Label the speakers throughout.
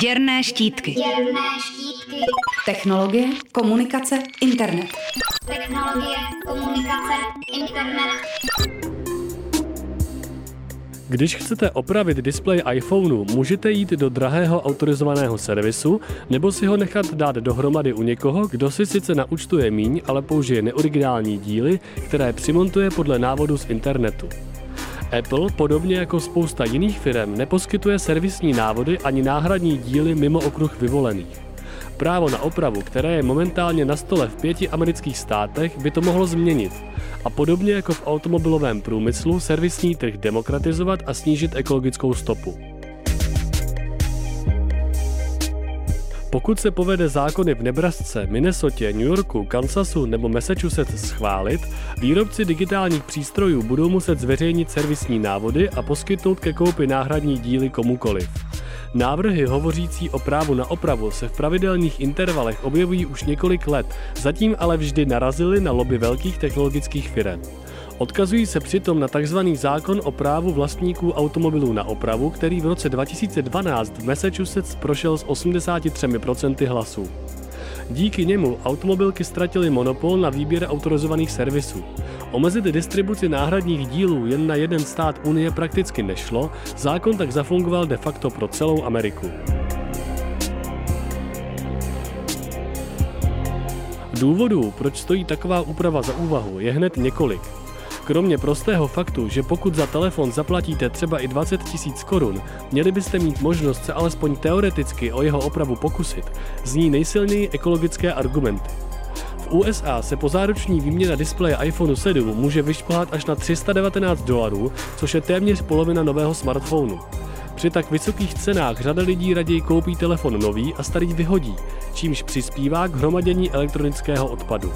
Speaker 1: Děrné štítky.
Speaker 2: Děrné štítky.
Speaker 1: Technologie, komunikace, internet.
Speaker 2: Technologie, komunikace, internet.
Speaker 3: Když chcete opravit displej iPhoneu, můžete jít do drahého autorizovaného servisu nebo si ho nechat dát dohromady u někoho, kdo si sice naúčtuje míň, ale použije neoriginální díly, které přimontuje podle návodu z internetu. Apple, podobně jako spousta jiných firm, neposkytuje servisní návody ani náhradní díly mimo okruh vyvolených. Právo na opravu, které je momentálně na stole v pěti amerických státech, by to mohlo změnit a podobně jako v automobilovém průmyslu servisní trh demokratizovat a snížit ekologickou stopu. Pokud se povede zákony v Nebrasce, Minnesota, New Yorku, Kansasu nebo Massachusetts schválit, výrobci digitálních přístrojů budou muset zveřejnit servisní návody a poskytnout ke koupi náhradní díly komukoliv. Návrhy hovořící o právu na opravu se v pravidelných intervalech objevují už několik let, zatím ale vždy narazily na lobby velkých technologických firm. Odkazují se přitom na tzv. zákon o právu vlastníků automobilů na opravu, který v roce 2012 v Massachusetts prošel s 83% hlasů. Díky němu automobilky ztratily monopol na výběr autorizovaných servisů. Omezit distribuci náhradních dílů jen na jeden stát Unie prakticky nešlo, zákon tak zafungoval de facto pro celou Ameriku. Důvodů, proč stojí taková úprava za úvahu, je hned několik. Kromě prostého faktu, že pokud za telefon zaplatíte třeba i 20 tisíc korun, měli byste mít možnost se alespoň teoreticky o jeho opravu pokusit, zní nejsilněji ekologické argumenty. V USA se pozároční výměna displeje iPhone 7 může vyšplhat až na 319 dolarů, což je téměř polovina nového smartphonu. Při tak vysokých cenách řada lidí raději koupí telefon nový a starý vyhodí, čímž přispívá k hromadění elektronického odpadu.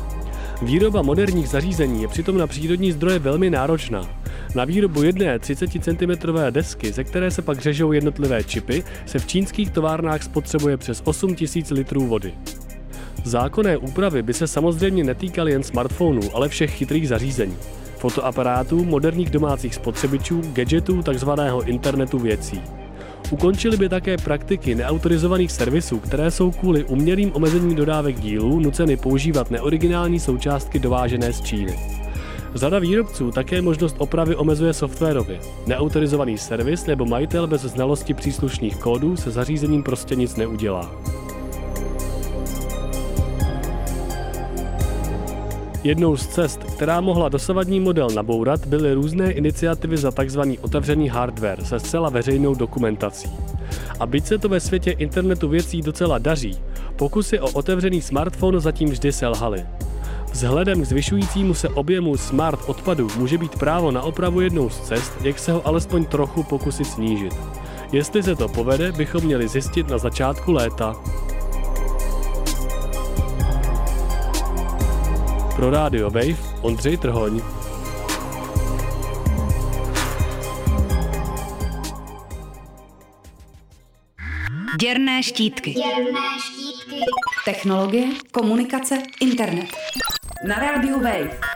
Speaker 3: Výroba moderních zařízení je přitom na přírodní zdroje velmi náročná. Na výrobu jedné 30 cm desky, ze které se pak řežou jednotlivé čipy, se v čínských továrnách spotřebuje přes 8 000 litrů vody. Zákonné úpravy by se samozřejmě netýkaly jen smartphonů, ale všech chytrých zařízení. Fotoaparátů, moderních domácích spotřebičů, gadgetů, takzvaného internetu věcí. Ukončili by také praktiky neautorizovaných servisů, které jsou kvůli umělým omezením dodávek dílů nuceny používat neoriginální součástky dovážené z Číny. Řada výrobců také možnost opravy omezuje softwarově. Neautorizovaný servis nebo majitel bez znalosti příslušných kódů se zařízením prostě nic neudělá. Jednou z cest, která mohla dosavadní model nabourat, byly různé iniciativy za tzv. otevřený hardware se zcela veřejnou dokumentací. A byť se to ve světě internetu věcí docela daří, pokusy o otevřený smartphone zatím vždy selhaly. Vzhledem k zvyšujícímu se objemu smart odpadu může být právo na opravu jednou z cest, jak se ho alespoň trochu pokusit snížit. Jestli se to povede, bychom měli zjistit na začátku léta. Pro rádio Wave Ondřej Trhoň.
Speaker 1: Děrné štítky.
Speaker 2: Děrné štítky.
Speaker 1: Technologie, komunikace, internet. Na rádiu Wave.